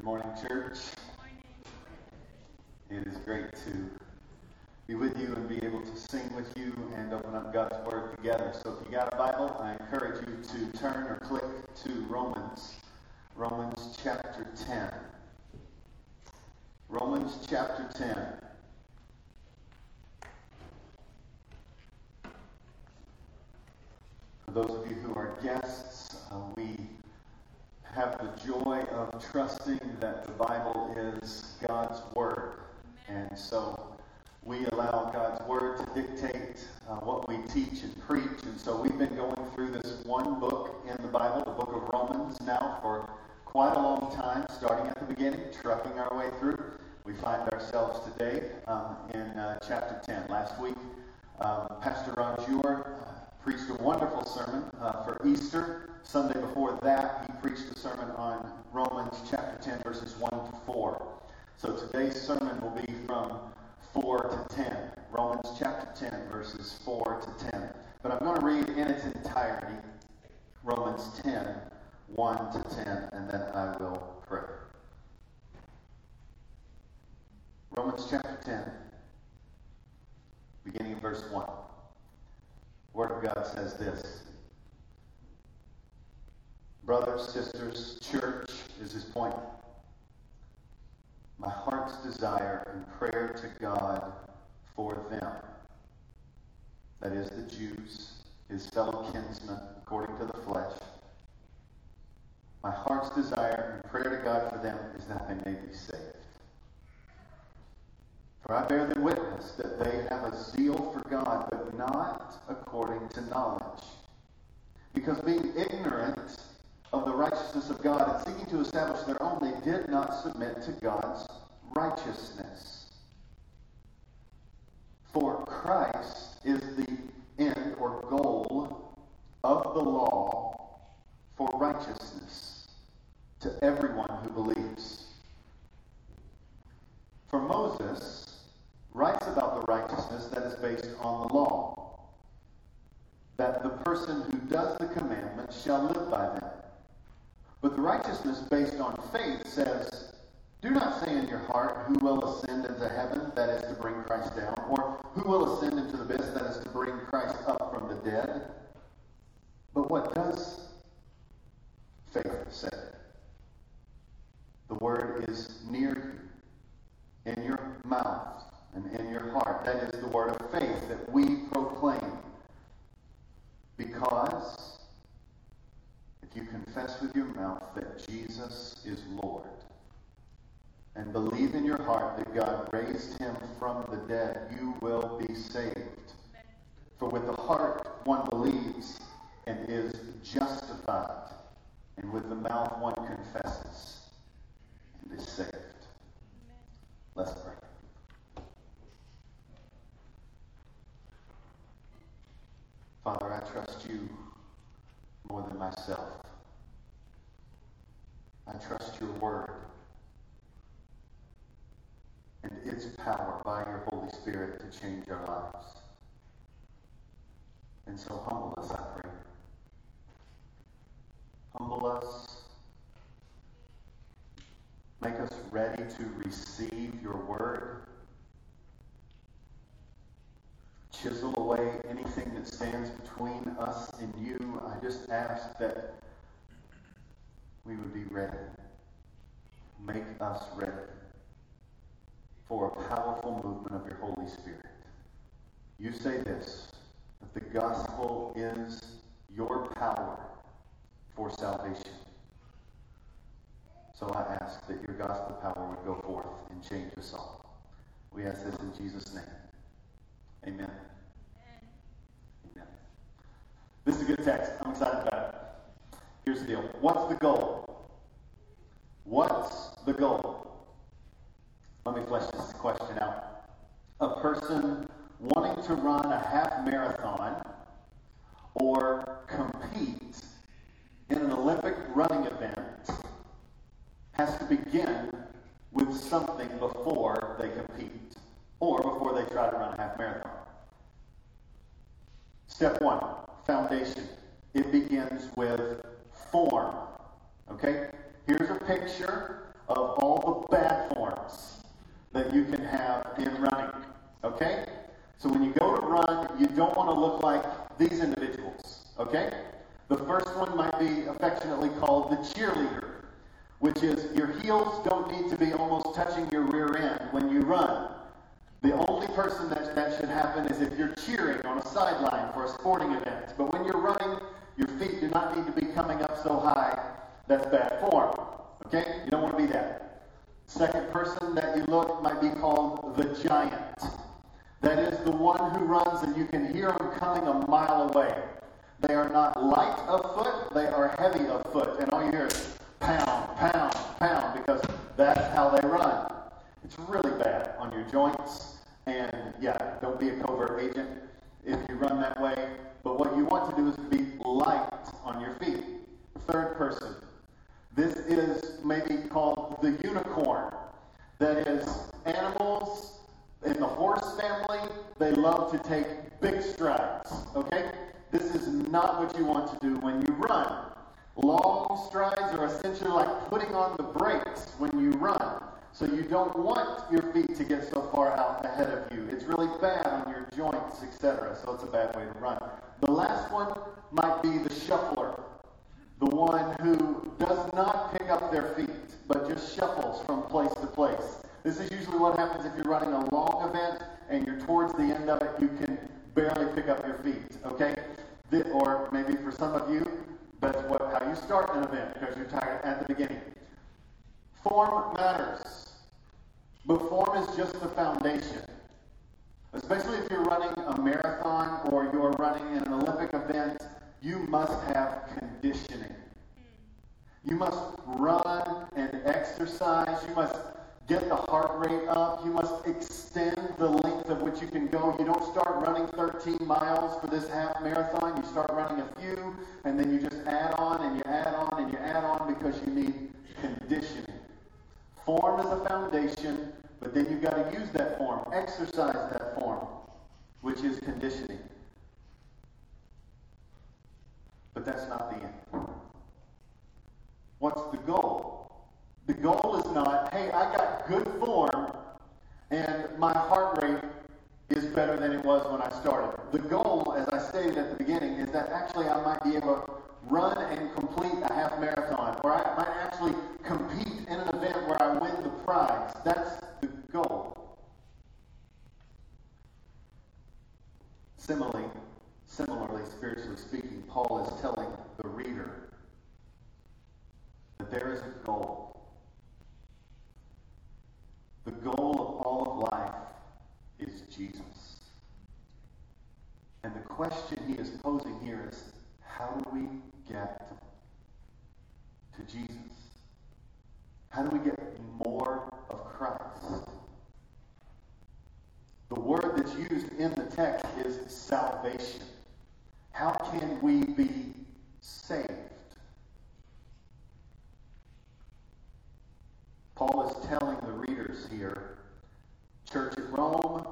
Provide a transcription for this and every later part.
Good morning, church. It is great to be with you and be able to sing with you and open up God's Word together. So if you got a Bible, I encourage you to turn or click to Romans, Romans chapter 10. Romans chapter 10. For those of you who are guests, have the joy of trusting that the Bible is God's Word. And so we allow God's Word to dictate uh, what we teach and preach. And so we've been going through this one book in the Bible, the book of Romans, now for quite a long time, starting at the beginning, trucking our way through. We find ourselves today um, in uh, chapter 10. Last week, um, Pastor Ron preached a wonderful sermon uh, for Easter. Sunday before that, he preached a sermon on Romans chapter 10, verses 1 to 4. So today's sermon will be from 4 to 10. Romans chapter 10, verses 4 to 10. But I'm going to read in its entirety Romans 10, 1 to 10, and then I will pray. Romans chapter 10, beginning in verse 1. Word of God says this brothers, sisters, church is his point. My heart's desire and prayer to God for them, that is, the Jews, his fellow kinsmen, according to the flesh. My heart's desire and prayer to God for them is that they may be saved. I bear them witness that they have a zeal for God, but not according to knowledge. Because being ignorant of the righteousness of God and seeking to establish their own, they did not submit to God's righteousness. For Christ is the end or goal of the law for righteousness to everyone who believes. For Moses writes about the righteousness that is based on the law, that the person who does the commandments shall live by them. But the righteousness based on faith says, Do not say in your heart, Who will ascend into heaven, that is to bring Christ down, or Who will ascend into the abyss, that is to bring Christ up from the dead. But what does faith say? The word is near you, in your mouth and in your heart. That is the word of faith that we proclaim. Because if you confess with your mouth that Jesus is Lord and believe in your heart that God raised him from the dead, you will be saved. For with the heart one believes and is justified, and with the mouth one confesses and is saved. Let's pray. Father, I trust you more than myself. I trust your word and its power by your Holy Spirit to change our lives. And so humble us, I pray. Humble us. Make us ready to receive your word. Chisel away anything that stands between us and you. I just ask that we would be ready. Make us ready for a powerful movement of your Holy Spirit. You say this that the gospel is your power for salvation. So I ask that your gospel power would go forth and change us all. We ask this in Jesus' name. Amen. Amen. This is a good text. I'm excited about it. Here's the deal. What's the goal? What's the goal? Let me flesh this question out. A person wanting to run a half marathon or compete in an Olympic running event has to begin with something before they compete or before they try to run a half marathon. Step one foundation. It begins with form. Okay? Here's a picture of all the bad forms that you can have in running. Okay? So when you go to run, you don't want to look like these individuals. Okay? The first one might be affectionately called the cheerleader, which is your heels don't need to be almost touching your rear end when you run. The only person that that should happen is if you're cheering on a sideline for a sporting event. But when you're running, your feet do not need to be coming up so high. That's bad form. Okay? You don't want to be that. Second person that you look might be called the giant. That is the one who runs and you can hear them coming a mile away. They are not light of foot, they are heavy of foot. And all you hear is pound, pound, pound, because that's how they run. It's really bad on your joints. And yeah, don't be a covert agent if you run that way. But what you want to do is be light on your feet. Third person. This is maybe called the unicorn. That is, animals in the horse family, they love to take big strides. Okay? This is not what you want to do when you run. Long strides are essentially like putting on the brakes when you run. So you don't want your feet to get so far out ahead of you. It's really bad on your joints, etc. So it's a bad way to run. The last one might be the shuffler, the one who does not pick up their feet, but just shuffles from place to place. This is usually what happens if you're running a long event and you're towards the end of it, you can barely pick up your feet, okay? Or maybe for some of you, that's what, how you start an event because you're tired at the beginning. Form matters. But form is just the foundation. Especially if you're running a marathon or you're running in an Olympic event, you must have conditioning. You must run and exercise. You must get the heart rate up. You must extend the length of which you can go. You don't start running 13 miles for this half marathon. You start running a few, and then you just add on and you add on and you add on because you need conditioning. Form is a foundation, but then you've got to use that form, exercise that form, which is conditioning. But that's not the end. What's the goal? The goal is not, hey, I got good form and my heart rate is better than it was when I started. The goal, as I stated at the beginning, is that actually I might be able to run and complete a half marathon, or I might actually compete in an event where I win the prize. That's the goal. Similarly, similarly, spiritually speaking, Paul is telling the reader that there is a goal. The goal of all of life is Jesus. And the question he is posing here is how do we get to Jesus? How do we get more of Christ? The word that's used in the text is salvation. How can we be saved? Paul is telling the readers here, church at Rome,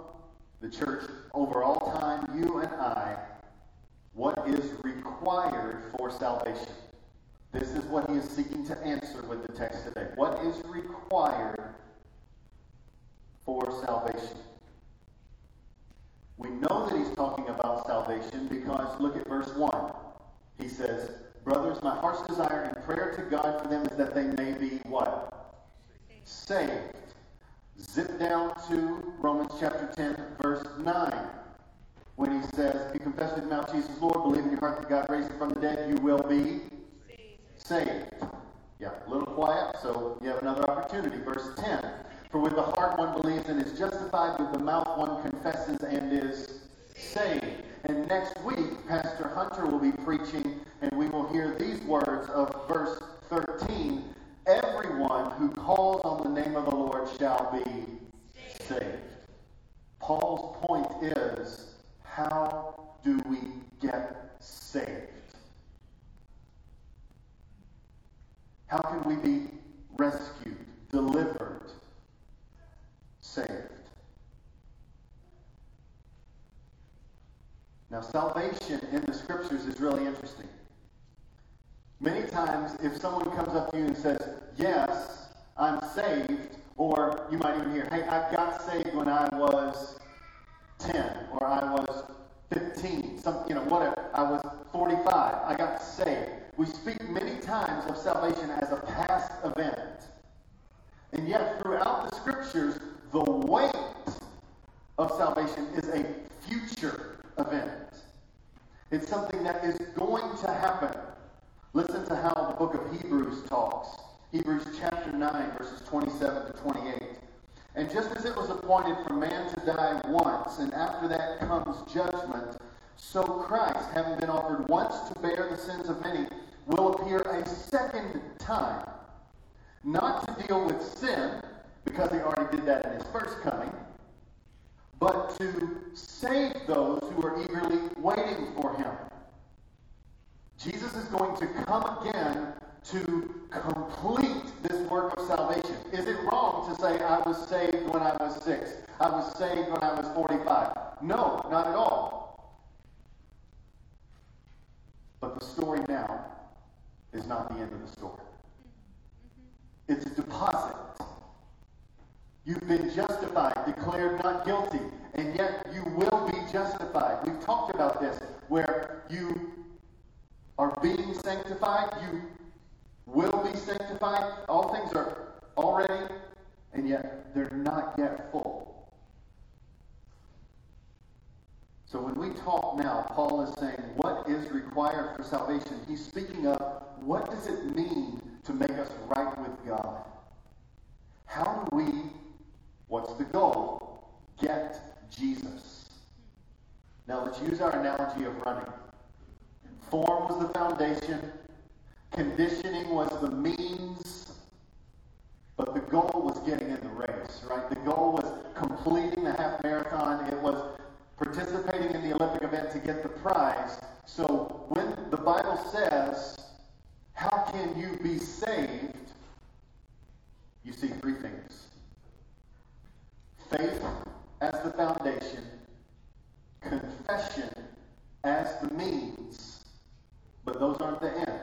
the church over all time, you and I, what is required for salvation. This is what he is seeking to answer with the text today. What is required for salvation? We know that he's talking because look at verse 1. He says, Brothers, my heart's desire and prayer to God for them is that they may be what? Saved. Zip down to Romans chapter 10, verse 9 when he says, If you confess with your mouth Jesus Lord, believe in your heart that God raised him from the dead, you will be saved. Yeah, a little quiet, so you have another opportunity. Verse 10. For with the heart one believes and is justified, with the mouth one confesses and is saved. Hunter will be preaching, and we will hear these words of verse 13 Everyone who calls on the name of the Lord shall be saved. Paul's point is how do we get saved? How can we be rescued, delivered, saved? Now, salvation in the scriptures is really interesting. Many times, if someone comes up to you and says, Yes, I'm saved, or you might even hear, hey, I got saved when I was 10, or I was 15, some, you know, whatever. I was 45. I got saved. We speak many times of salvation as a past event. And yet, throughout the scriptures, the weight of salvation is a future event. It's something that is going to happen. Listen to how the book of Hebrews talks. Hebrews chapter 9, verses 27 to 28. And just as it was appointed for man to die once, and after that comes judgment, so Christ, having been offered once to bear the sins of many, will appear a second time, not to deal with sin, because he already did that in his first coming, but to save those who are eagerly waiting for him. Jesus is going to come again to complete this work of salvation. Is it wrong to say, I was saved when I was six? I was saved when I was 45? No, not at all. But the story now is not the end of the story. It's a deposit. You've been justified, declared not guilty, and yet you will be justified. We've talked about this, where you are being sanctified, you will be sanctified. All things are already, and yet they're not yet full. So when we talk now, Paul is saying what is required for salvation. He's speaking of what does it mean to make us right with God? How do we, what's the goal? Get Jesus. Now let's use our analogy of running. Form was the foundation, Conditioning was the means, but the goal was getting in the race, right? The goal was completing the half marathon. It was participating in the Olympic event to get the prize. So when the Bible says, How can you be saved? you see three things faith as the foundation, confession as the means, but those aren't the end.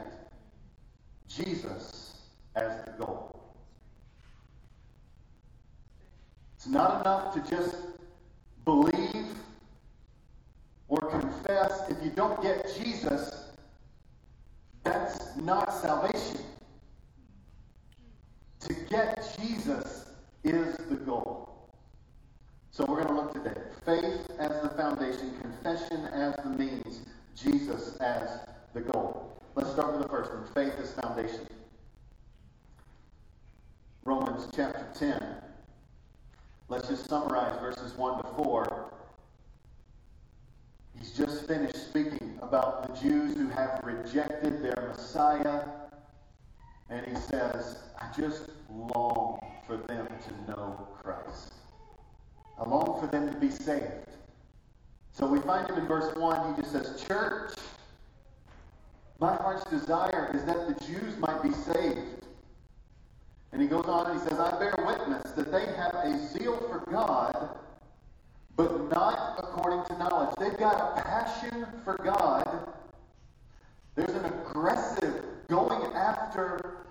Jesus as the goal. It's not enough to just believe or confess. If you don't get Jesus, that's not salvation. To get Jesus is the goal. So we're going to look today. Faith as the foundation, confession as the means, Jesus as the goal. Let's start with the first one faith as foundation. Romans chapter 10. Let's just summarize verses 1 to 4. He's just finished speaking about the Jews who have rejected their Messiah. And he says, I just long for them to know Christ. I long for them to be saved. So we find him in verse 1. He just says, Church, my heart's desire is that the Jews might be saved. And he goes on and he says, I bear witness that they have a zeal for God, but not according to knowledge. They've got a passion for God. There's an aggressive going after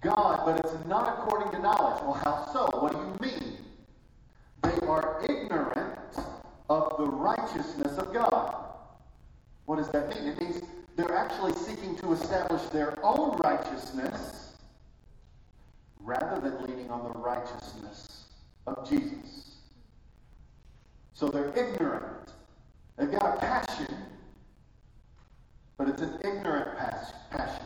God, but it's not according to knowledge. Well, how so? What do you mean? They are ignorant of the righteousness of God. What does that mean? It means they're actually seeking to establish their own righteousness rather than leaning on the righteousness of Jesus. So they're ignorant. They've got a passion, but it's an ignorant passion.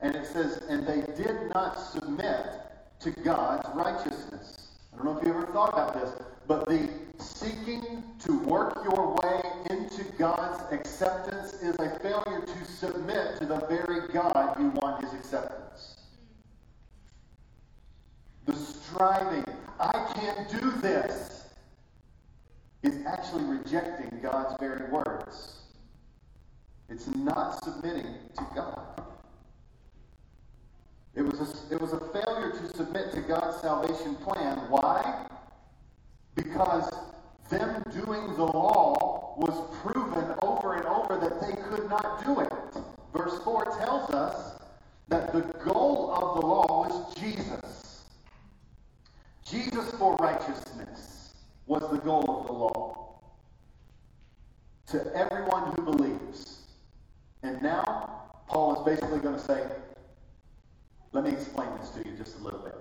And it says, and they did not submit to God's righteousness. I don't know if you ever thought about this, but the seeking to work your way into God's acceptance is a failure to submit to the very God you want his acceptance. The striving, I can't do this, is actually rejecting God's very words. It's not submitting to God. It was, a, it was a failure to submit to God's salvation plan. Why? Because them doing the law was proven over and over that they could not do it. Verse 4 tells us that the goal of the law was Jesus. Jesus for righteousness the goal of the law. To everyone who believes. And now, Paul is basically going to say, let me explain this to you just a little bit.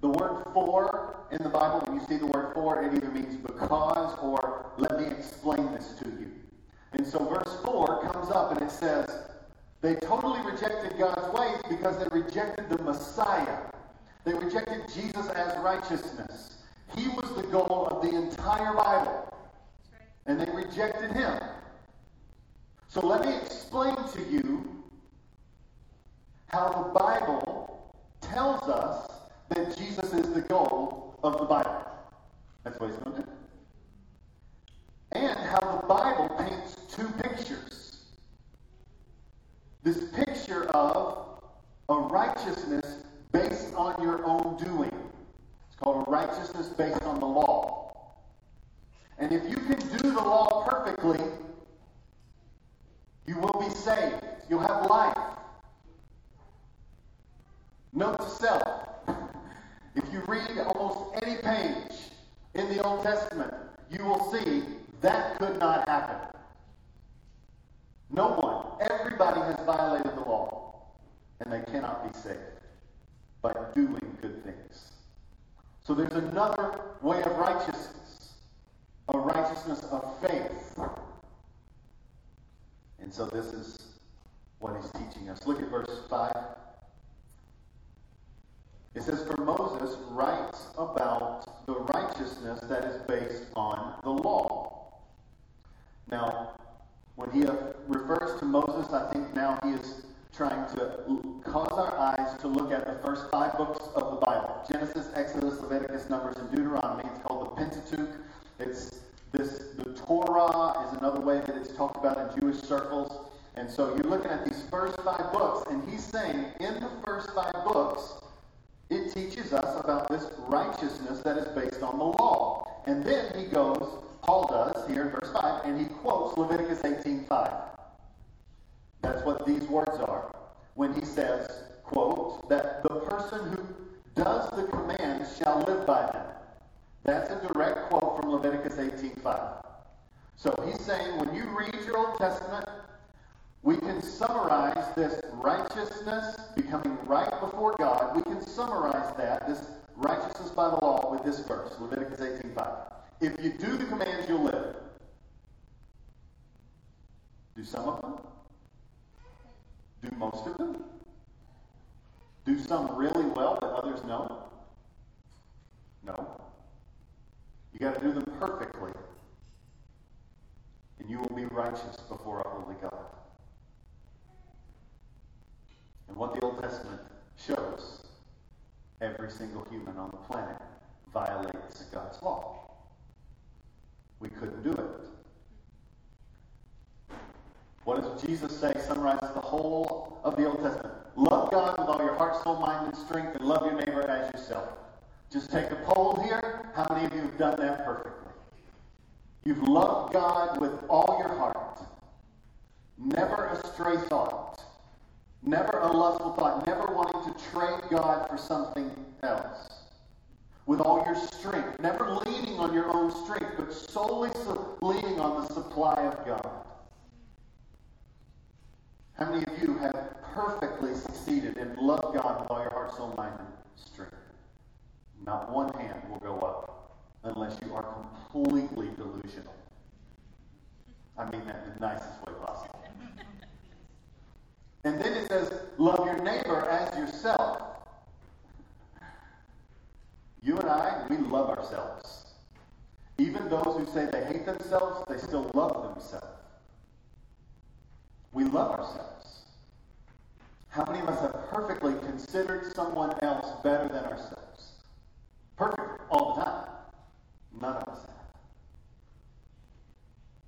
The word for in the Bible, when you see the word for, it either means because or let me explain this to you. And so verse 4 comes up and it says, they totally rejected God's ways because they rejected the Messiah. They rejected Jesus as righteousness. He was goal of the entire Bible. And they rejected him. So let me explain to you how the Bible tells us that Jesus is the goal of the Bible. That's what he's going to do. And how the Bible paints two pictures. This picture of a righteousness based on your own doing. Called righteousness based on the law. And if you can do the law perfectly, you will be saved. You'll have life. Note to self. If you read almost any page in the Old Testament, you will see that could not happen. No one, everybody has violated the law, and they cannot be saved by doing good things. So there's another way of righteousness, a righteousness of faith. And so this is what he's teaching us. Look at verse 5. It says, For Moses writes about the righteousness that is based on the law. Now, when he refers to Moses, I think now he is trying to cause our eyes to look at the first five books of the Bible Genesis, Exodus, Leviticus, Numbers, and Deuteronomy. It's called the Pentateuch. It's this the Torah is another way that it's talked about in Jewish circles. And so you're looking at these first five books, and he's saying in the first five books, it teaches us about this righteousness that is based on the law. And then he goes, Paul does here in verse 5, and he quotes Leviticus 18:5. That's what these words are. When he says, quote, that the person who does the commands shall live by them. That's a direct quote from Leviticus 18:5. So he's saying when you read your Old Testament, we can summarize this righteousness, becoming right before God, we can summarize that, this righteousness by the law, with this verse, Leviticus 18:5. If you do the commands, you'll live. Do some of them? Do most of them? Do some really well that others don't? No. You got to do them perfectly. And you will be righteous before a holy God. And what the Old Testament shows, every single human on the planet violates God's law. We couldn't do it. What does Jesus say summarizes the whole of the Old Testament? Love God with all your heart, soul, mind, and strength, and love your neighbor as yourself. Just take a poll here. How many of you have done that perfectly? You've loved God with all your heart. Never a stray thought. Never a lustful thought. Never wanting to trade God for something else. With all your strength. Never leaning on your own strength, but solely leaning on the supply of God. How many of you have perfectly succeeded and loved God with all your heart, soul, mind, and strength? Not one hand will go up unless you are completely delusional. I mean that in the nicest way possible. And then it says, love your neighbor as yourself. You and I, we love ourselves. Even those who say they hate themselves, they still love themselves. We love ourselves. How many of us have perfectly considered someone else better than ourselves? Perfect all the time. None of us have.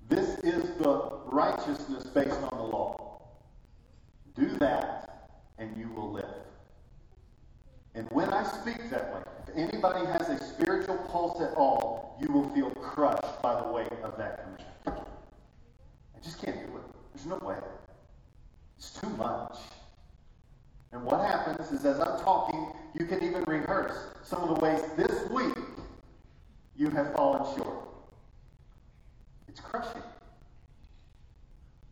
This is the righteousness based on the law. Do that, and you will live. And when I speak that way, if anybody has a spiritual pulse at all, you will feel crushed by the weight of that command. I just can't do it. There's no way. It's too much. And what happens is, as I'm talking, you can even rehearse some of the ways this week you have fallen short. It's crushing.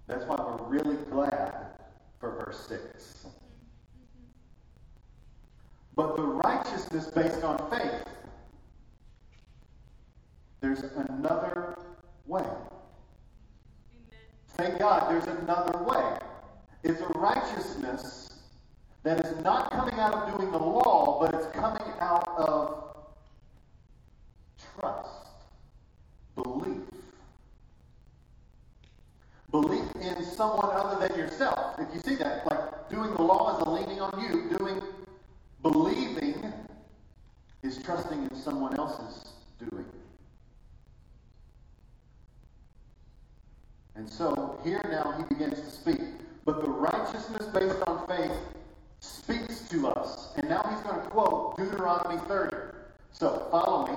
That's why we're really glad for verse 6. But the righteousness based on faith, there's another way. Amen. Thank God there's another way. It's a righteousness that is not coming out of doing the law, but it's coming out of trust, belief. Belief in someone other than yourself. If you see that, like doing the law is a leaning on you, doing believing is trusting in someone else's doing. And so here now he begins to speak. But the righteousness based on faith speaks to us. And now he's going to quote Deuteronomy 30. So follow me.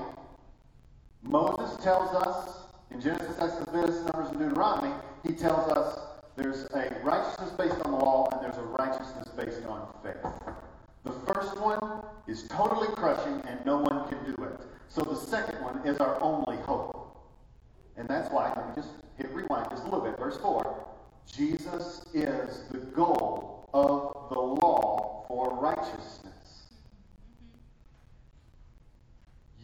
Moses tells us in Genesis, Exodus, Numbers, and Deuteronomy, he tells us there's a righteousness based on the law and there's a righteousness based on faith. The first one is totally crushing and no one can do it. So the second one is our only hope. And that's why, let me just hit rewind just a little bit. Verse 4 Jesus is the goal of the law for righteousness.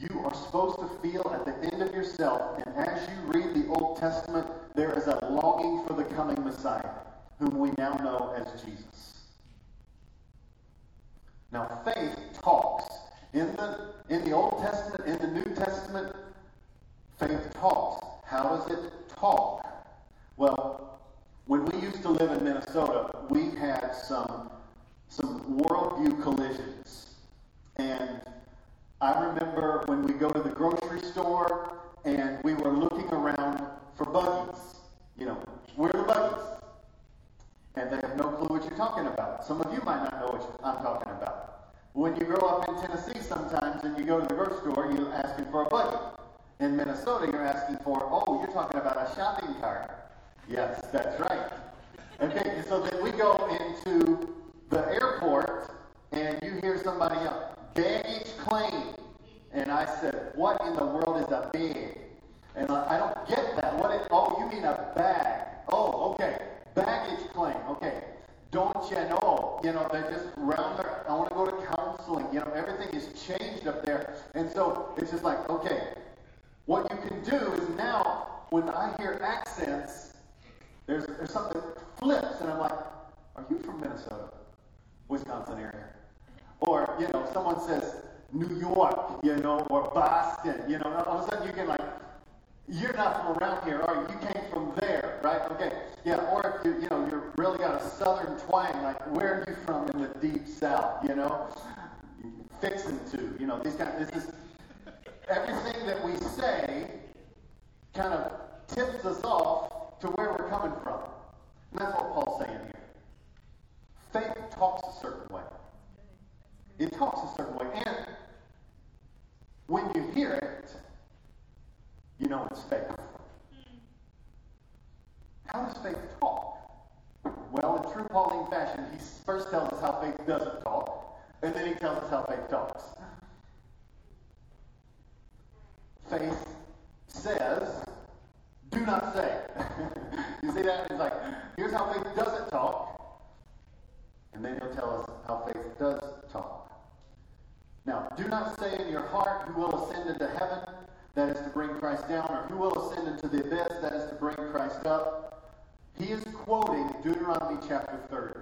You are supposed to feel at the end of yourself, and as you read the Old Testament, there is a longing for the coming Messiah, whom we now know as Jesus. Now, faith talks. In the, in the Old Testament, in the New Testament, faith talks. How does it talk? Well, when we used to live in Minnesota, we had some, some worldview collisions. And I remember when we go to the grocery store and we were looking around for buggies. You know, where are the buggies? And they have no clue what you're talking about. Some of you might not know what I'm talking about. When you grow up in Tennessee sometimes and you go to the grocery store, you're asking for a buggy. In Minnesota, you're asking for, oh, you're talking about a shopping cart. Yes, that's right. Okay, so then we go into the airport and you hear somebody else, baggage claim. And I said, what in the world is a bag? And I, I don't get that. What? Oh, you mean a bag? Oh, okay. Baggage claim. Okay. Don't you know? You know, they're just round there. I want to go to counseling. You know, everything is changed up there. And so it's just like, okay, what you can do is now, when I hear accents, there's, there's something flips, and I'm like, are you from Minnesota? Wisconsin area? Or, you know, someone says New York, you know, or Boston, you know, all of a sudden you can like, you're not from around here, are you? You came from there, right? Okay, yeah. Or if you, you know, you're really got a southern twang, like where are you from in the deep south? You know, fixing to, you know, these kind. Of, this is everything that we say kind of tips us off to where we're coming from. And that's what Paul's saying here. Faith talks a certain way. It talks a certain way. And when you hear it, you know it's faith. How does faith talk? Well, in true Pauline fashion, he first tells us how faith doesn't talk, and then he tells us how faith talks faith says, do not say. you see that? It's like, here's how faith doesn't talk. And then he'll tell us how faith does talk. Now, do not say in your heart, who will ascend into heaven, that is to bring Christ down, or who will ascend into the abyss, that is to bring Christ up. He is quoting Deuteronomy chapter 30.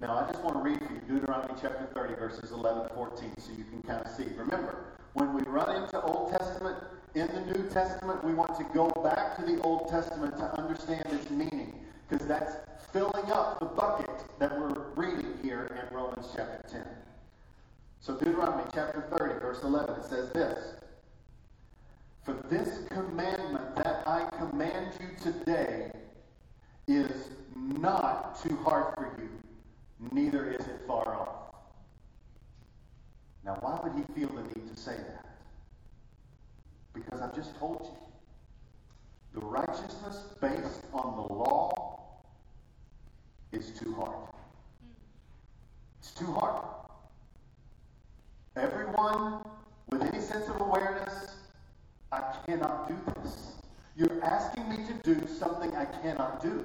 Now, I just want to read for you Deuteronomy chapter 30, verses 11 to 14, so you can kind of see. Remember, when we run into Old Testament, in the New Testament, we want to go back to the Old Testament to understand its meaning, because that's filling up the bucket that we're reading here in Romans chapter 10. So Deuteronomy chapter 30, verse 11, it says this. For this commandment that I command you today is not too hard for you, neither is it far off. Now, why would he feel the need to say that? Because I've just told you. The righteousness based on the law is too hard. It's too hard. Everyone with any sense of awareness, I cannot do this. You're asking me to do something I cannot do.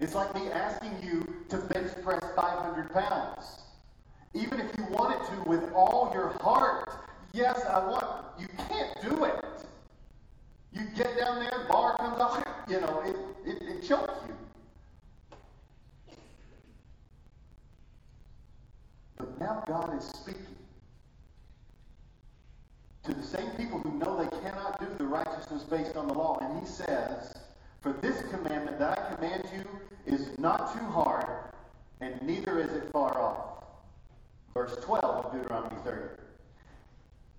It's like me asking you to bench press 500 pounds. Even if you wanted to with all your heart, yes, I want, you can't do it. You get down there, bar comes off, you know, it, it, it chokes you. But now God is speaking to the same people who know they cannot do the righteousness based on the law. And he says, For this commandment that I command you is not too hard, and neither is it far off. Verse 12 of Deuteronomy 30.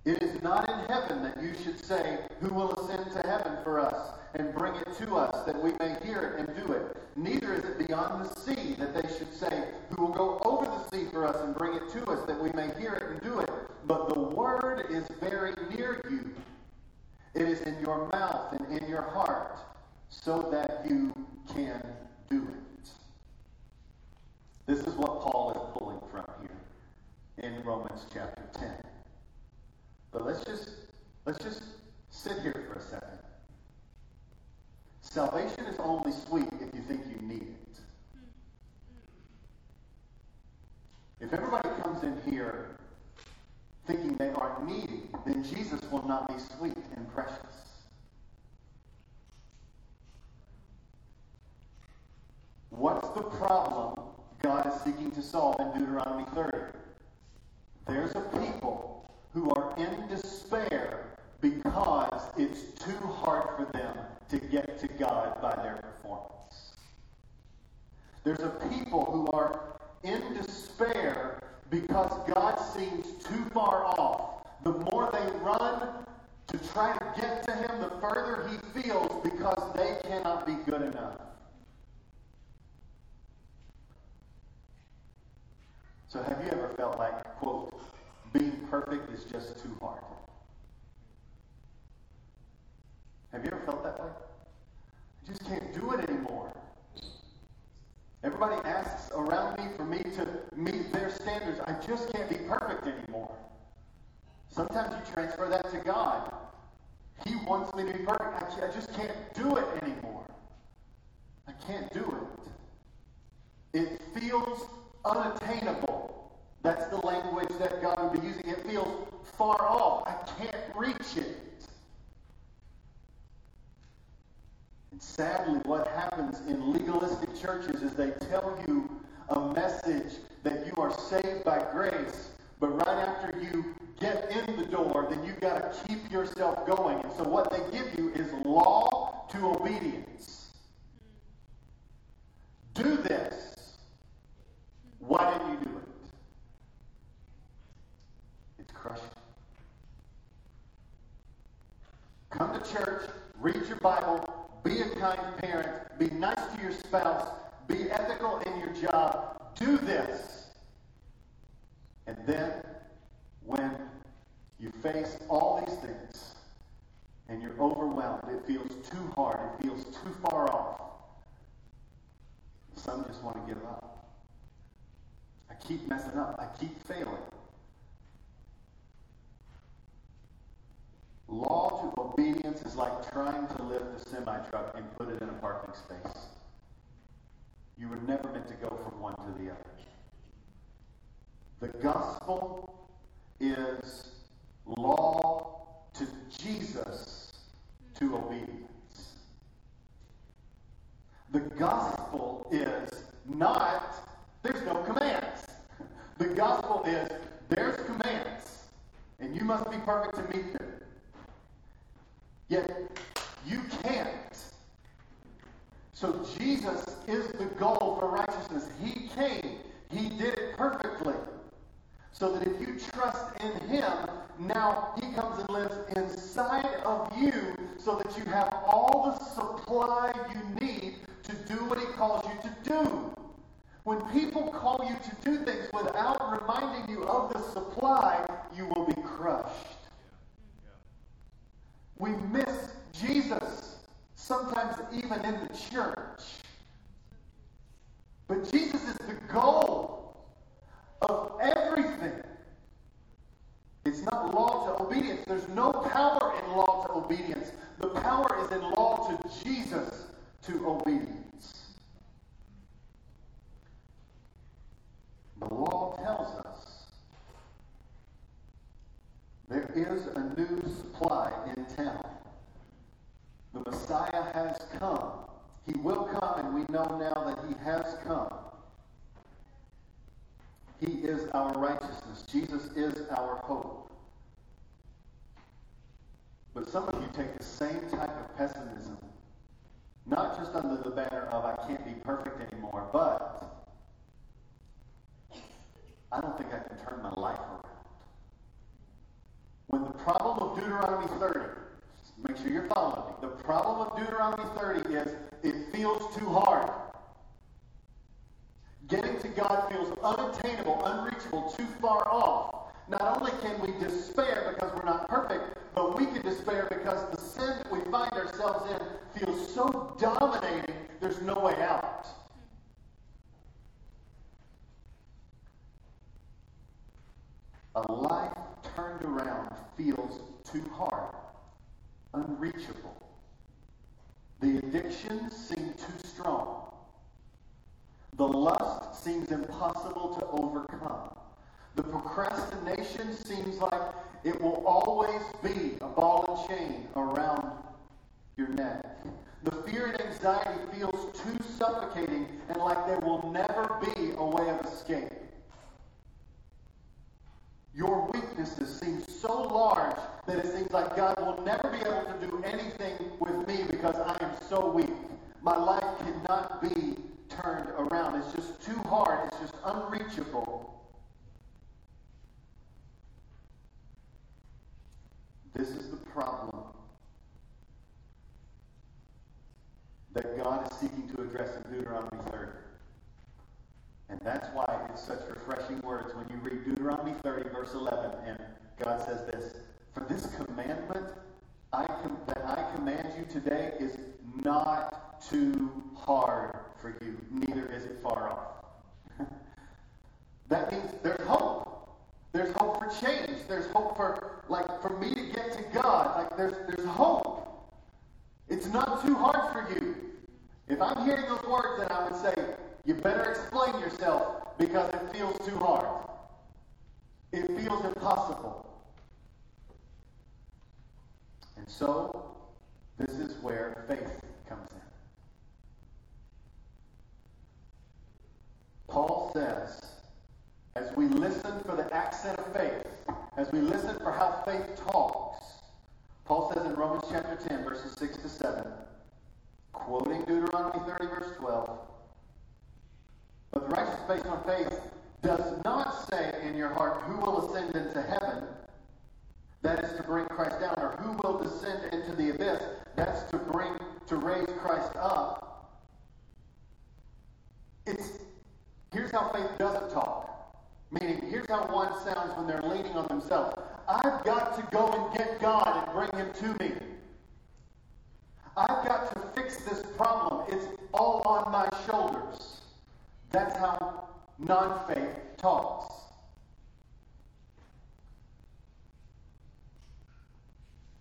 It is not in heaven that you should say, Who will ascend to heaven for us and bring it to us that we may hear it and do it? Neither is it beyond the sea that they should say, Who will go over the sea for us and bring it to us that we may hear it and do it? But the word is very near you. It is in your mouth and in your heart, so that you can do it. This is what Paul is pulling from here in Romans chapter 10. But let's just let's just sit here for a second. Salvation is only sweet if you think you need it. If everybody comes in here thinking they aren't needy, then Jesus will not be sweet and precious. What's the problem God is seeking to solve in Deuteronomy 30? There's a people who are in despair because it's too hard for them to God by their performance. There's a people who are in despair because God seems too far off. The more they run to try to get to Him, the further He feels because they cannot be good enough. So, have you ever felt like, quote, being perfect is just too hard? Have you ever felt that way? I just can't do it anymore. Everybody asks around me for me to meet their standards. I just can't be perfect anymore. Sometimes you transfer that to God. He wants me to be perfect. I, just can't do it anymore. I can't do it. It feels unattainable. That's the language that God would be using. It feels far off. I can't reach it. And sadly, what happens in legalistic churches is they tell you a message that you are saved by grace, but right after you get in the door, then you've got to keep yourself going. And so what they give you is law to obedience. Do this. Why didn't you do it? It's crushing. Come to church, read your Bible, be a kind parent. Be nice to your spouse. Be ethical in your job. Do this. And then, when you face all these things and you're overwhelmed, it feels too hard, it feels too far off. Some just want to give up. I keep messing up, I keep failing. Law to obedience is like trying to lift a semi truck and put it in a parking space. You were never meant to go from one to the other. The gospel is law to Jesus to obedience. The gospel is not, there's no commands. The gospel is, there's commands, and you must be perfect to meet them. Yet you can't. So Jesus is the goal for righteousness. He came. He did it perfectly. So that if you trust in him, now he comes and lives inside of you so that you have all the supply you need to do what he calls you to do. When people call you to do things without reminding you of the supply, you will be crushed. We miss Jesus, sometimes even in the church. But Jesus is the goal of everything. It's not law to obedience. There's no power in law to obedience. The power is in law to Jesus to obedience. The law tells us there is a new supply in town. The Messiah has come. He will come, and we know now that he has come. He is our righteousness. Jesus is our hope. But some of you take the same type of pessimism, not just under the banner of I can't be perfect anymore, but I don't think I can turn my life around. When the problem of Deuteronomy 30, make sure you're following me. The problem of Deuteronomy 30 is it feels too hard. Getting to God feels unattainable, unreachable, too far off. Not only can we despair because we're not perfect, but we can despair because the sin that we find ourselves in feels so dominating, there's no way out. A life turned around feels too hard, unreachable. The addictions seem too strong. The lust seems impossible to overcome. The procrastination seems like it will always be a ball and chain around your neck. The fear and anxiety feels too suffocating and like there will never be a way of escape. Your weaknesses seem so large that it seems like God will never be able to do anything with me because I so weak. My life cannot be turned around. It's just too hard. It's just unreachable. This is the problem that God is seeking to address in Deuteronomy 30. And that's why it's such refreshing words when you read Deuteronomy 30, verse 11, and God says this For this commandment I com- that I command you today is not too hard for you, neither is it far off. that means there's hope. There's hope for change. There's hope for like for me to get to God. Like there's there's hope. It's not too hard for you. If I'm hearing those words, then I would say, you better explain yourself because it feels too hard. It feels impossible. And so, this is where faith comes in. Paul says, as we listen for the accent of faith, as we listen for how faith talks, Paul says in Romans chapter 10, verses 6 to 7, quoting Deuteronomy 30, verse 12, but the righteous based on faith does not say in your heart, Who will ascend into heaven? That is to bring Christ down, or who will descend into the abyss? That's to bring to raise Christ up. It's here's how faith doesn't talk. Meaning, here's how one sounds when they're leaning on themselves. I've got to go and get God and bring him to me. I've got to fix this problem. It's all on my shoulders. That's how non faith talks.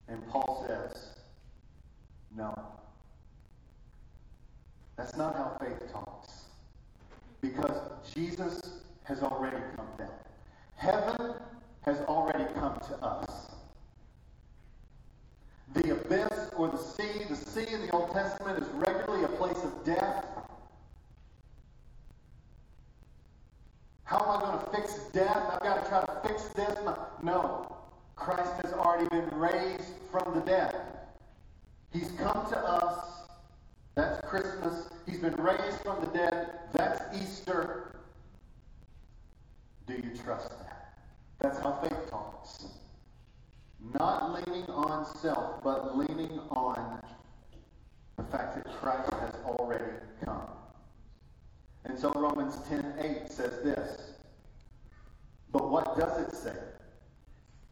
And Paul says, no. That's not how faith talks. Because Jesus has already come down. Heaven has already come to us. The abyss or the sea, the sea in the Old Testament is regularly a place of death. How am I going to fix death? I've got to try to fix this. No. Christ has already been raised from the dead. He's come to us. That's Christmas. Been raised from the dead. That's Easter. Do you trust that? That's how faith talks. Not leaning on self, but leaning on the fact that Christ has already come. And so Romans 10:8 says this. But what does it say?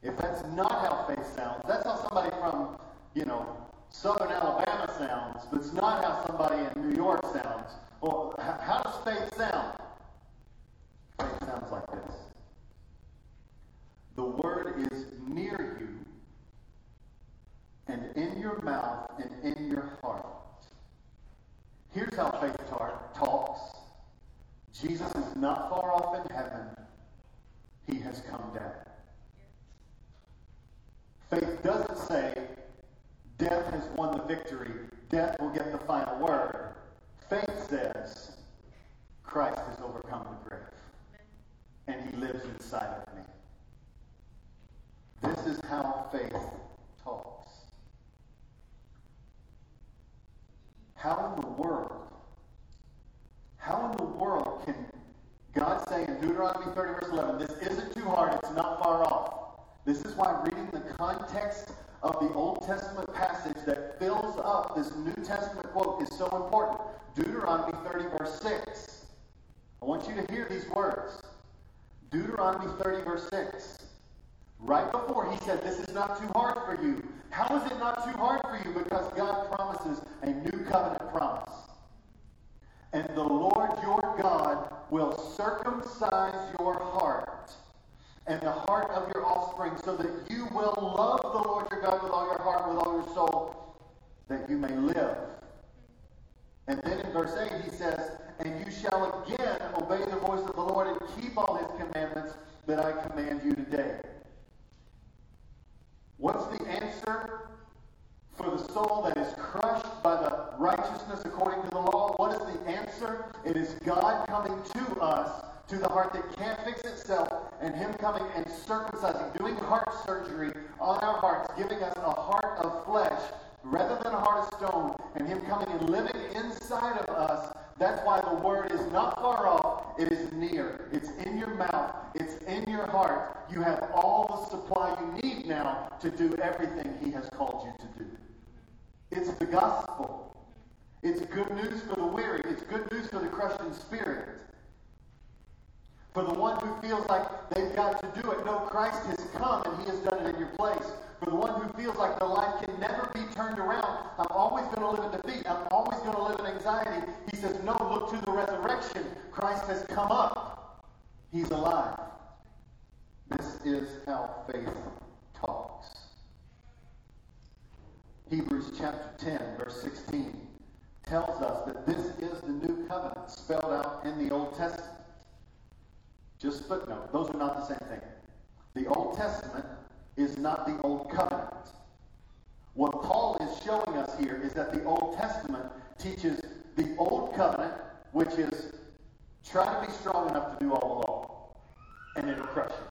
If that's not how faith sounds, that's how somebody from, you know, southern Alabama sounds, but it's not how somebody in New York sounds. Well, how does faith sound? Faith sounds like this. The word is near you and in your mouth and in your heart Here's how faith talks Jesus is not far off in heaven, he has come down. Faith doesn't say death has won the victory, death will get the final word. Faith says Christ has overcome the grave, and he lives inside of me. This is how faith talks. How in the world, how in the world can God say in Deuteronomy 30, verse 11, this isn't too hard, it's not far off? This is why reading the context of the Old Testament passage that fills up this New Testament quote is so important. Deuteronomy 30, verse 6. I want you to hear these words. Deuteronomy 30, verse 6. Right before he said, This is not too hard for you. How is it not too hard for you? Because God promises a new covenant promise. And the Lord your God will circumcise your heart and the heart of your offspring, so that you will love the Lord your God with all your heart, with all your soul, that you may live. And then in verse 8 he says, And you shall again obey the voice of the Lord and keep all his commandments that I command you today. What's the answer for the soul that is crushed by the righteousness according to the law? What is the answer? It is God coming to us to the heart that can't fix itself, and Him coming and circumcising, doing heart surgery on our hearts, giving us a heart of flesh rather than a heart of stone, and Him coming and living inside of us. That's why the word is not far off, it is near. It's in your mouth, it's in your heart. You have all the supply you need now to do everything He has called you to do. It's the gospel. It's good news for the weary. It's good news for the crushed in spirit. For the one who feels like they've got to do it, no, Christ has come and he has done it in your place. For the one who feels like their life can never be turned around, I'm always going to live in defeat. I'm always going to live in anxiety. He says, no, look to the resurrection. Christ has come up. He's alive. This is how faith talks. Hebrews chapter 10, verse 16 tells us that this is the new covenant spelled out in the Old. Just footnote, those are not the same thing. The Old Testament is not the Old Covenant. What Paul is showing us here is that the Old Testament teaches the Old Covenant, which is try to be strong enough to do all the law, and it'll crush you.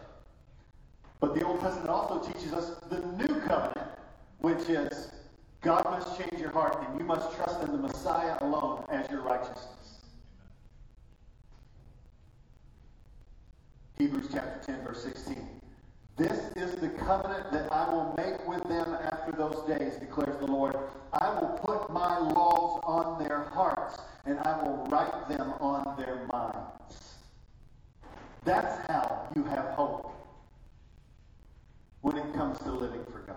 But the Old Testament also teaches us the New Covenant, which is God must change your heart, and you must trust in the Messiah alone as your righteousness. Hebrews chapter 10, verse 16. This is the covenant that I will make with them after those days, declares the Lord. I will put my laws on their hearts, and I will write them on their minds. That's how you have hope when it comes to living for God.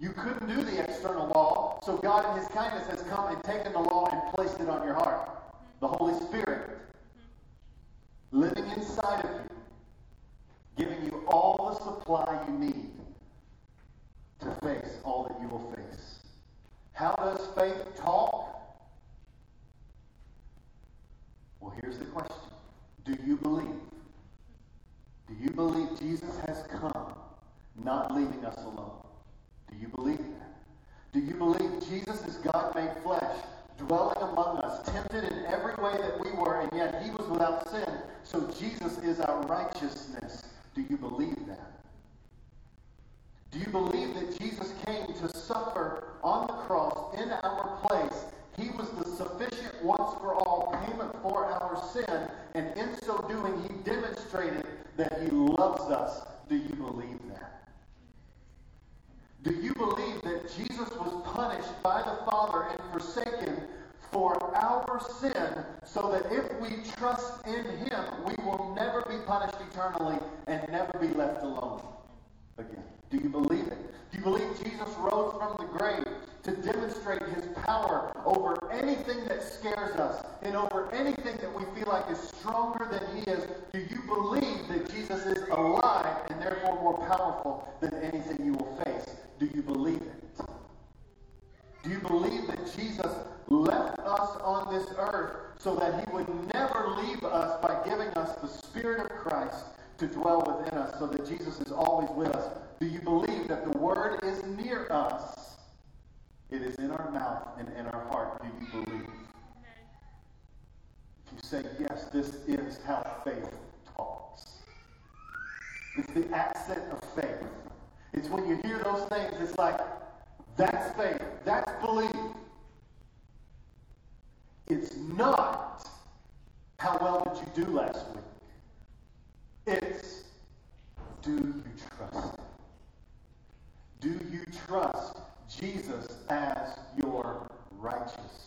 You couldn't do the external law, so God in His kindness has come and taken the law and placed it on your heart. The Holy Spirit living inside of you, giving you all the supply you need to face all that you will face. How does faith talk? Well, here's the question Do you believe? Do you believe Jesus has come, not leaving us alone? Do you believe that? Do you believe Jesus is God made flesh, dwelling among us, tempted in every way that we were, and yet he was without sin. So Jesus is our righteousness. Do you believe that? Do you believe that Jesus came to suffer on the cross in our place? He was the sufficient once for all payment for our sin, and in so doing, he demonstrated that he loves us. Do you believe that? Do you believe that Jesus was punished by the Father and for our sin so that if we trust in him, we will never be punished eternally and never be left alone again? Do you believe it? Do you believe Jesus rose from the grave to demonstrate his power over anything that scares us and over anything that we feel like is stronger than he is? Do you believe that Jesus is alive and therefore more powerful than anything you will face? Do you believe it? Do you believe that Jesus left us on this earth so that he would never leave us by giving us the Spirit of Christ to dwell within us so that Jesus is always with us. Do you believe that the Word is near us? It is in our mouth and in our heart. Do you believe? If you say, yes, this is how faith talks. It's the accent of faith. It's when you hear those things, it's like, that's faith. That's belief. It's not how well did you do last week. It's do you trust? Do you trust Jesus as your righteousness?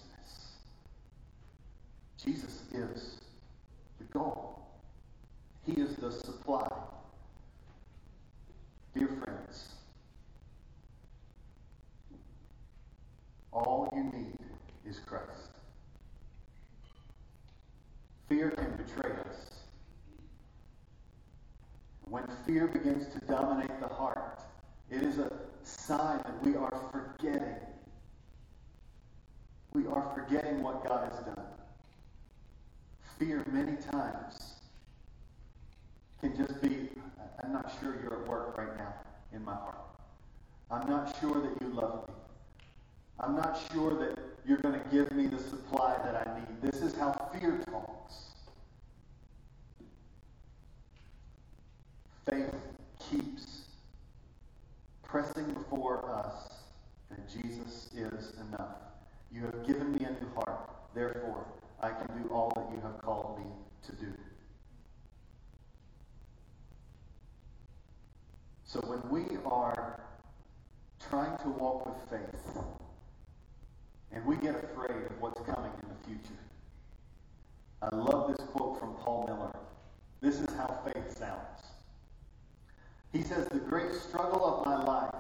Jesus is the goal. He is the supply. Dear friends, all you need is Christ. Fear can betray us. When fear begins to dominate the heart, it is a sign that we are forgetting. We are forgetting what God has done. Fear many times can just be, I'm not sure you're at work right now in my heart. I'm not sure that you love me. I'm not sure that you're going to give me the supply that I need. This is how fear talks. Faith keeps pressing before us that Jesus is enough. You have given me a new heart. Therefore, I can do all that you have called me to do. So when we are trying to walk with faith and we get afraid of what's coming in the future, I love this quote from Paul Miller. This is how faith sounds. He says, The great struggle of my life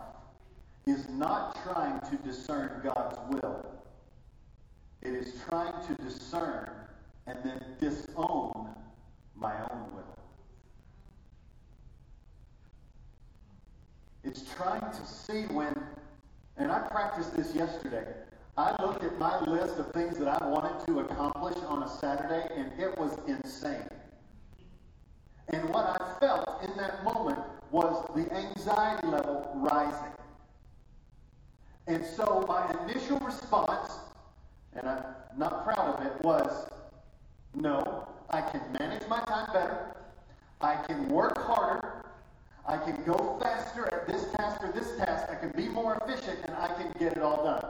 is not trying to discern God's will, it is trying to discern and then disown my own will. It's trying to see when, and I practiced this yesterday. I looked at my list of things that I wanted to accomplish on a Saturday, and it was insane. And what I felt in that moment was the anxiety level rising. And so my initial response, and I'm not proud of it, was no, I can manage my time better. I can work harder. I can go faster at this task or this task. I can be more efficient and I can get it all done.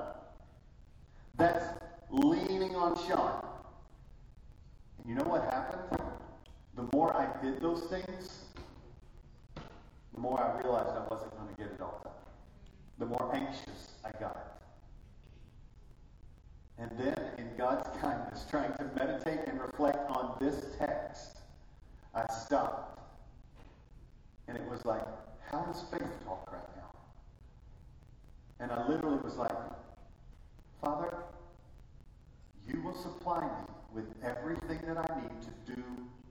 That's leaning on Sean. And you know what happened? The more I did those things, the more I realized I wasn't going to get it all done. The more anxious I got. And then, in God's kindness, trying to meditate and reflect on this text, I stopped. And it was like, how does faith talk right now? And I literally was like, Father, you will supply me with everything that I need to do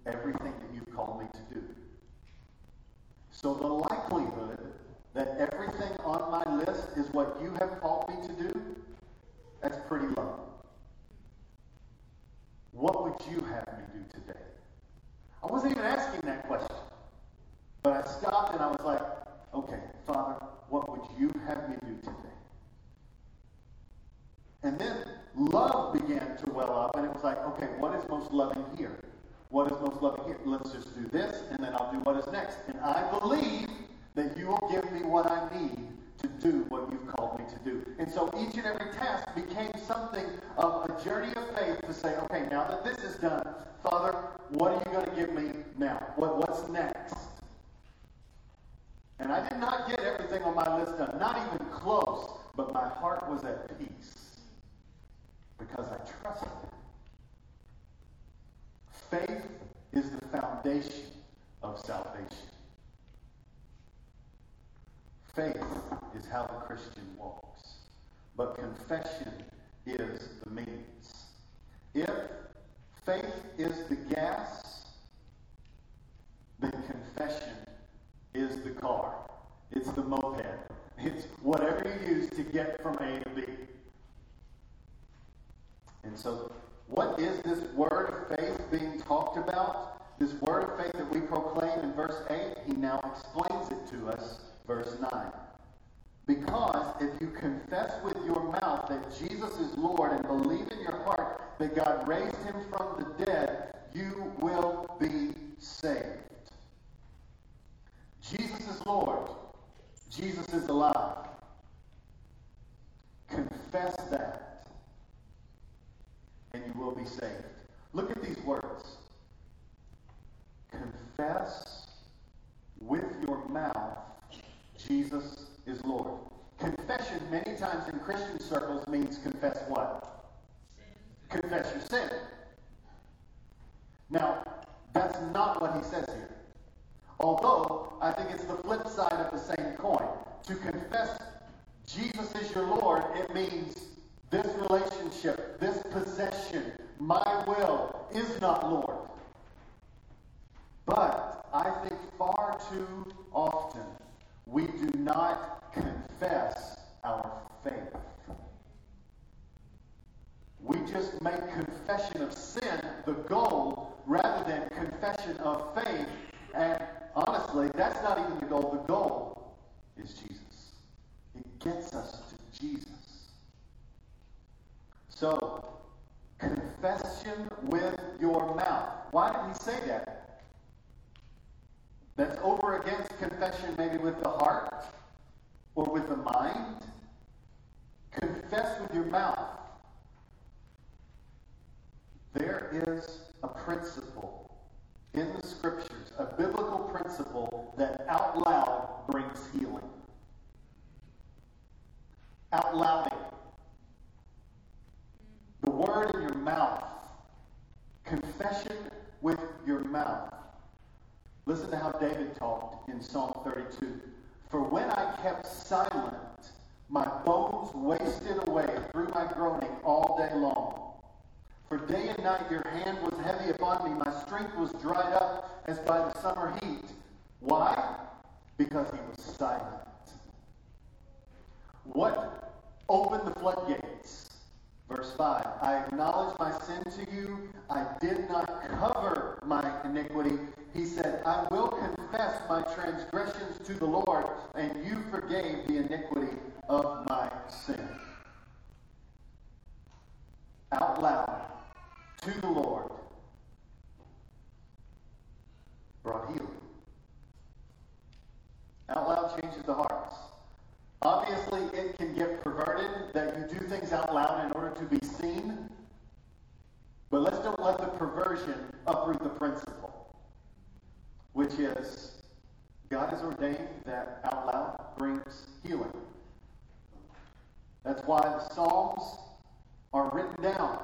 everything that you've called me to do. So the likelihood that everything on my list is what you have called me to do, that's pretty low. What would you have me do today? I wasn't even asking that question. But I stopped and I was like, okay, Father, what would you have me do today? And then love began to well up, and it was like, okay, what is most loving here? what is most loving here. Let's just do this, and then I'll do what is next. And I believe that you will give me what I need to do what you've called me to do. And so each and every task became something of a journey of faith to say, okay, now that this is done, Father, what are you going to give me now? What, what's next? And I did not get everything on my list done, not even close, but my heart was at peace because I trusted Faith is the foundation of salvation. Faith is how the Christian walks, but confession is the means. If faith is the gas, then confession is the car. It's the moped. It's whatever you use to get from A to B. And so what is this word of faith being talked about? This word of faith that we proclaim in verse 8, he now explains it to us, verse 9. Because if you confess with your mouth that Jesus is Lord and believe in your heart that God raised him from the dead, you will be saved. Jesus is Lord. Jesus is alive. Confess that, and you will be saved. Look at these words. Confess with your mouth Jesus is Lord. Confession, many times in Christian circles, means confess what? Sin. Confess your sin. Now, that's not what he says here. Although, I think it's the flip side of the same coin. To confess Jesus is your Lord, it means this relationship, this possession, my will is not Lord. But I think far too often we do not confess our faith. We just make confession of sin the goal rather than confession of faith. And honestly, that's not even the goal. The goal is Jesus. It gets us to Jesus. So, confession with your mouth. Why did he say that? That's over against confession maybe with the heart or with the mind. Confess with your mouth. There is a principle in the scriptures, a biblical principle that out loud brings healing. Out louding. The word in your mouth. Confession with your mouth. Listen to how David talked in Psalm 32. For when I kept silent, my bones wasted away through my groaning all day long. For day and night your hand was heavy upon me. My strength was dried up as by the summer heat. Why? Because he was silent. What opened the floodgates? Verse 5 I acknowledge my sin to you. I did not cover my iniquity. He said, I will confess my transgressions to the Lord, and you forgave the iniquity of my sin. Out loud to the Lord brought healing. Out loud changes the hearts. Obviously, it can get perverted that you do things out loud in order to be seen. But let's don't let the perversion uproot the principle, which is God has ordained that out loud brings healing. That's why the Psalms are written down.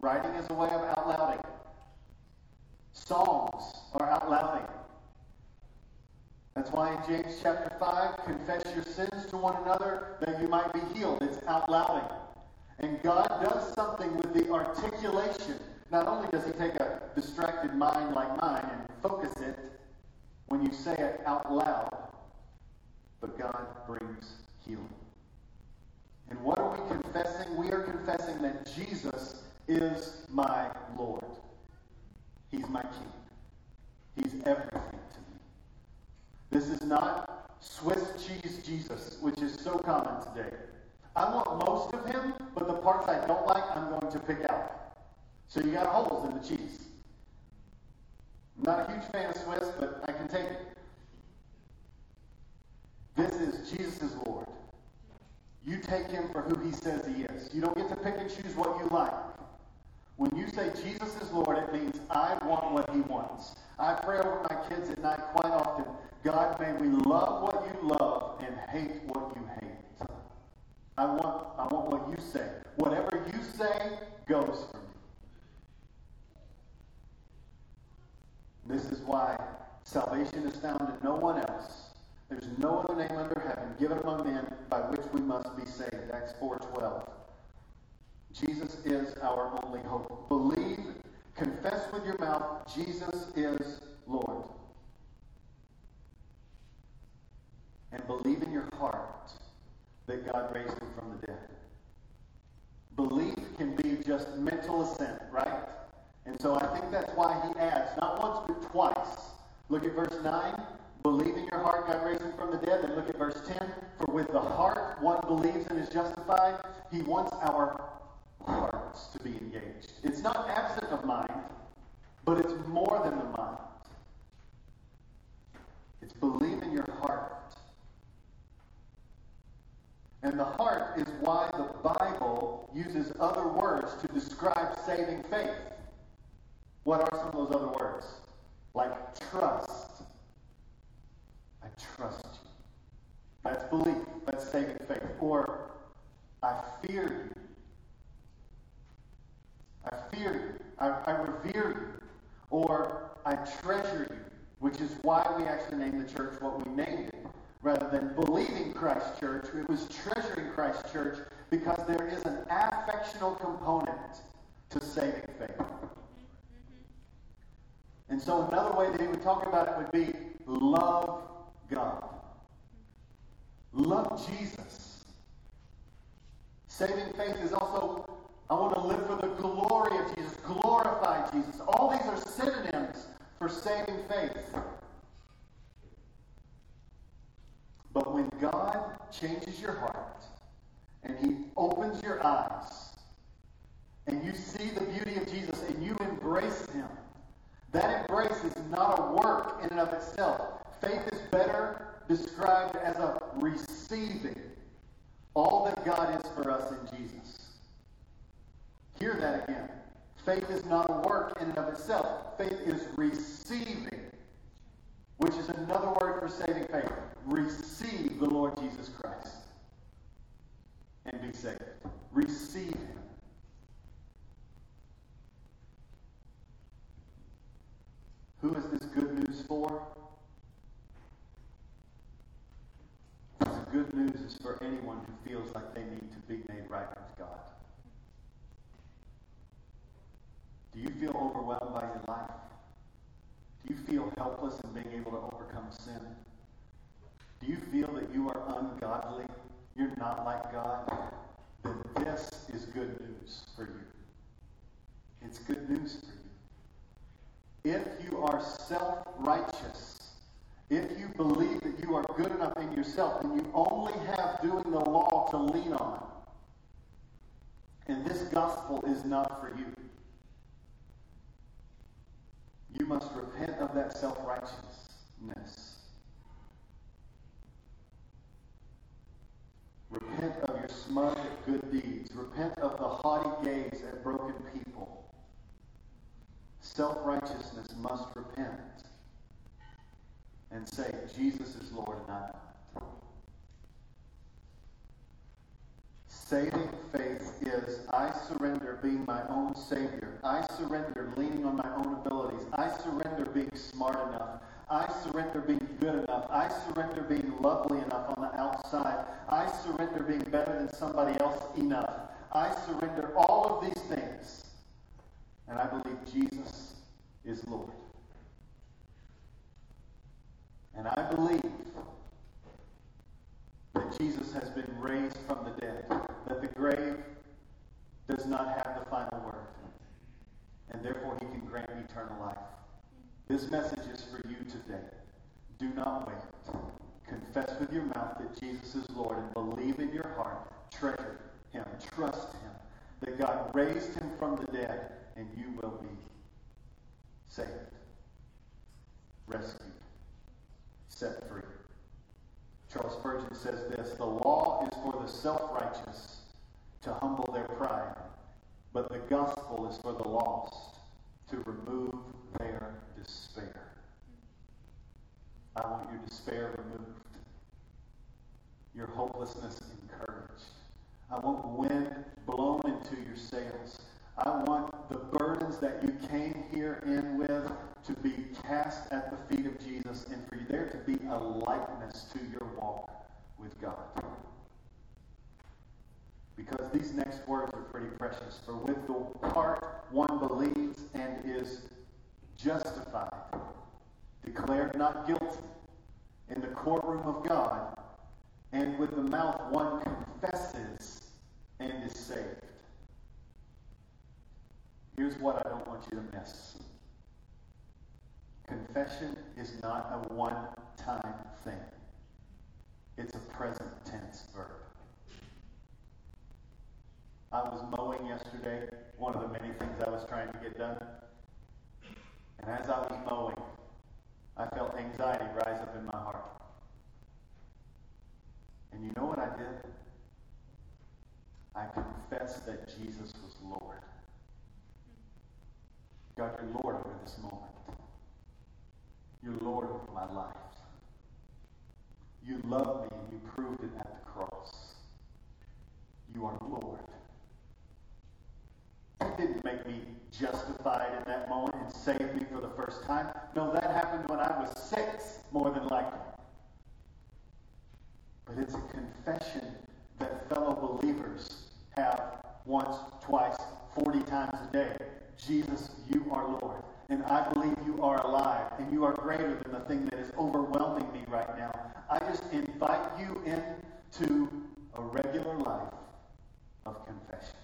Writing is a way of out louding. Psalms are out louding. That's why in James chapter 5, confess your sins to one another that you might be healed. It's out louding. And God does something with the articulation. Not only does he take a distracted mind like mine and focus it when you say it out loud, but God brings healing. And what are we confessing? We are confessing that Jesus is my Lord. He's my King. He's everything. This is not Swiss cheese Jesus, which is so common today. I want most of him, but the parts I don't like, I'm going to pick out. So you got holes in the cheese. I'm not a huge fan of Swiss, but I can take it. This is Jesus' Lord. You take him for who he says he is. You don't get to pick and choose what you like. When you say Jesus is Lord, it means I want what he wants. I pray over my kids at night quite often. God, may we love what you love and hate what you hate. I want, I want what you say. Whatever you say goes for me. This is why salvation is found in no one else. There's no other name under heaven given among men by which we must be saved. Acts 4.12. Jesus is our only hope. Believe, confess with your mouth, Jesus is Lord. And believe in your heart that God raised him from the dead. Belief can be just mental assent, right? And so I think that's why he adds, not once, but twice. Look at verse 9. Believe in your heart God raised him from the dead. And look at verse 10. For with the heart one believes and is justified. He wants our hearts to be engaged. It's not absent of mind, but it's more than the mind. It's believe in your heart. And the heart is why the Bible uses other words to describe saving faith. What are some of those other words? Like trust. I trust you. That's belief. That's saving faith. Or I fear you. I fear you. I, I revere you. Or I treasure you, which is why we actually named the church what we named it. Rather than believing Christ Church, it was treasuring Christ Church because there is an affectional component to saving faith. And so another way that he would talk about it would be love God. Love Jesus. Saving faith is also, I want to live for the glory of Jesus, glorify Jesus. All these are synonyms for saving faith. But when God changes your heart and He opens your eyes and you see the beauty of Jesus and you embrace Him, that embrace is not a work in and of itself. Faith is better described as a receiving all that God is for us in Jesus. Hear that again. Faith is not a work in and of itself. Faith is receiving, which is another word for saving faith. Receive the Lord Jesus Christ and be saved. Receive Him. Who is this good news for? The good news is for anyone who feels like they need to be made right with God. Do you feel overwhelmed by your life? Do you feel helpless in being able to overcome sin? Do you feel that you are ungodly? You're not like God? Then this is good news for you. It's good news for you. If you are self righteous, if you believe that you are good enough in yourself, and you only have doing the law to lean on, and this gospel is not for you, you must repent of that self righteousness. Repent of your smug good deeds. Repent of the haughty gaze at broken people. Self righteousness must repent and say, Jesus is Lord and not. Saving faith is I surrender being my own Savior. I surrender leaning on my own abilities. I surrender being smart enough. I surrender being good enough. I surrender being lovely enough on the outside. I surrender being better than somebody else enough. I surrender all of these things. And I believe Jesus is Lord. And I believe that Jesus has been raised from the dead, that the grave does not have the final word, and therefore he can grant eternal life. This message is for you today. Do not wait. Confess with your mouth that Jesus is Lord and believe in your heart. Treasure him. Trust him. That God raised him from the dead and you will be saved, rescued, set free. Charles Spurgeon says this The law is for the self righteous to humble their pride, but the gospel is for the lost to remove their despair. I want your despair removed, your hopelessness encouraged. I want wind blown into your sails. I want the burdens that you came here in with to be cast at the feet of Jesus and for there to be a likeness to your walk with God. Because these next words are pretty precious. For with the heart one believes and is justified, declared not guilty in the courtroom of God, and with the mouth one confesses and is saved. Here's what I don't want you to miss. Confession is not a one time thing, it's a present tense verb. I was mowing yesterday, one of the many things I was trying to get done. And as I was mowing, I felt anxiety rise up in my heart. And you know what I did? I confessed that Jesus was Lord. God, you're Lord over this moment. You're Lord over my life. You love me and you proved it at the cross. You are Lord. That didn't make me justified in that moment and saved me for the first time. No, that happened when I was six, more than likely. But it's a confession that fellow believers have once, twice, 40 times a day. Jesus, you are Lord. And I believe you are alive and you are greater than the thing that is overwhelming me right now. I just invite you into a regular life of confession.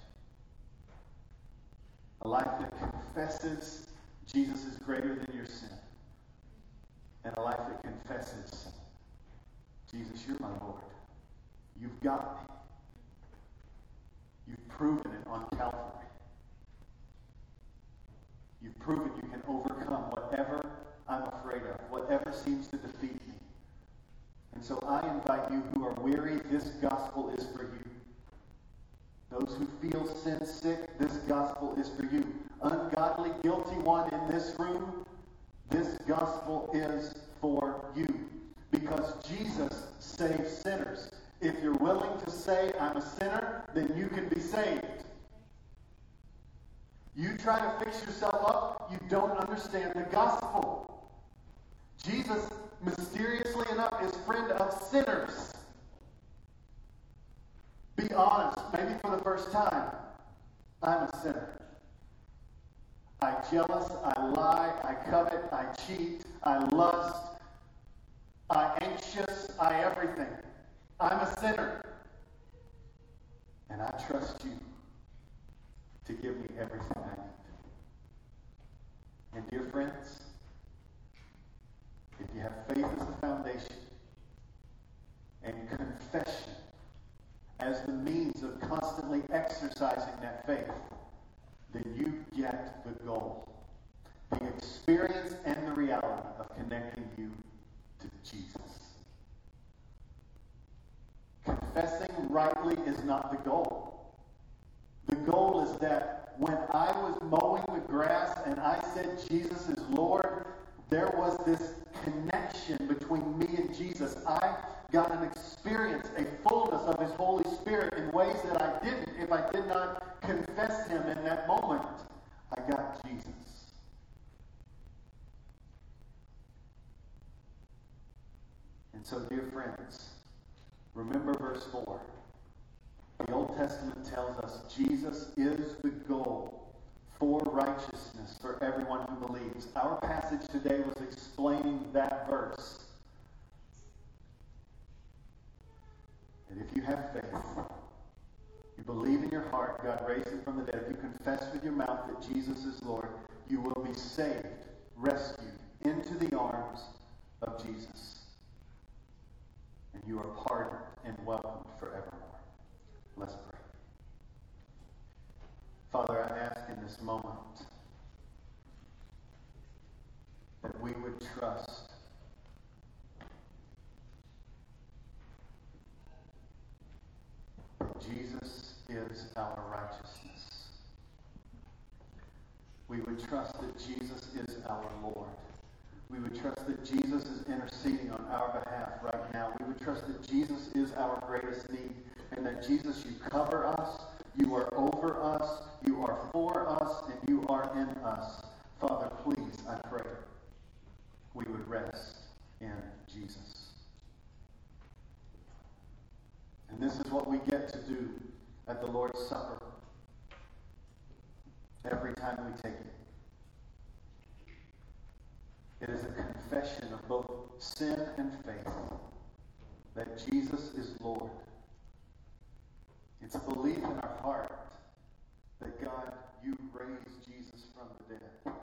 A life that confesses Jesus is greater than your sin. And a life that confesses Jesus, you're my Lord. You've got me. You've proven it on Calvary. You've proven you can overcome whatever I'm afraid of, whatever seems to defeat me. And so I invite you who are weary, this gospel is for you. Those who feel sin sick, this gospel is for you. Ungodly, guilty one in this room, this gospel is for you. Because Jesus saves sinners. If you're willing to say, I'm a sinner, then you can be saved. You try to fix yourself up, you don't understand the gospel. Jesus, mysteriously enough, is friend of sinners. Be honest, maybe for the first time. I'm a sinner. I jealous, I lie, I covet, I cheat, I lust, I anxious, I everything. I'm a sinner. And I trust you to give me everything I need. And dear friends, if you have faith as the foundation and confession as the means of constantly exercising that faith, then you get the goal. The experience and the reality of connecting you to Jesus. Confessing rightly is not the goal. The goal is that when I was mowing the grass and I said Jesus is Lord, there was this connection between me and Jesus. I got an experience, a fullness of His Holy Spirit in ways that I didn't if I did not confess Him in that moment. I got Jesus. And so, dear friends, remember verse 4. The Old Testament tells us Jesus is the goal for righteousness for everyone who believes. Our passage today was explaining that verse. And if you have faith, you believe in your heart God raised him from the dead, if you confess with your mouth that Jesus is Lord, you will be saved, rescued into the arms of Jesus. And you are pardoned and welcomed forevermore. Let's pray. Father, I ask in this moment that we would trust that Jesus is our righteousness. We would trust that Jesus is our Lord. We would trust that Jesus is interceding on our behalf right now. We would trust that Jesus is our greatest need and that Jesus, you cover us, you are over us, you are for us, and you are in us. Father, please, I pray, we would rest in Jesus. And this is what we get to do at the Lord's Supper every time we take it. It is a confession of both sin and faith that Jesus is Lord. It's a belief in our heart that God, you raised Jesus from the dead.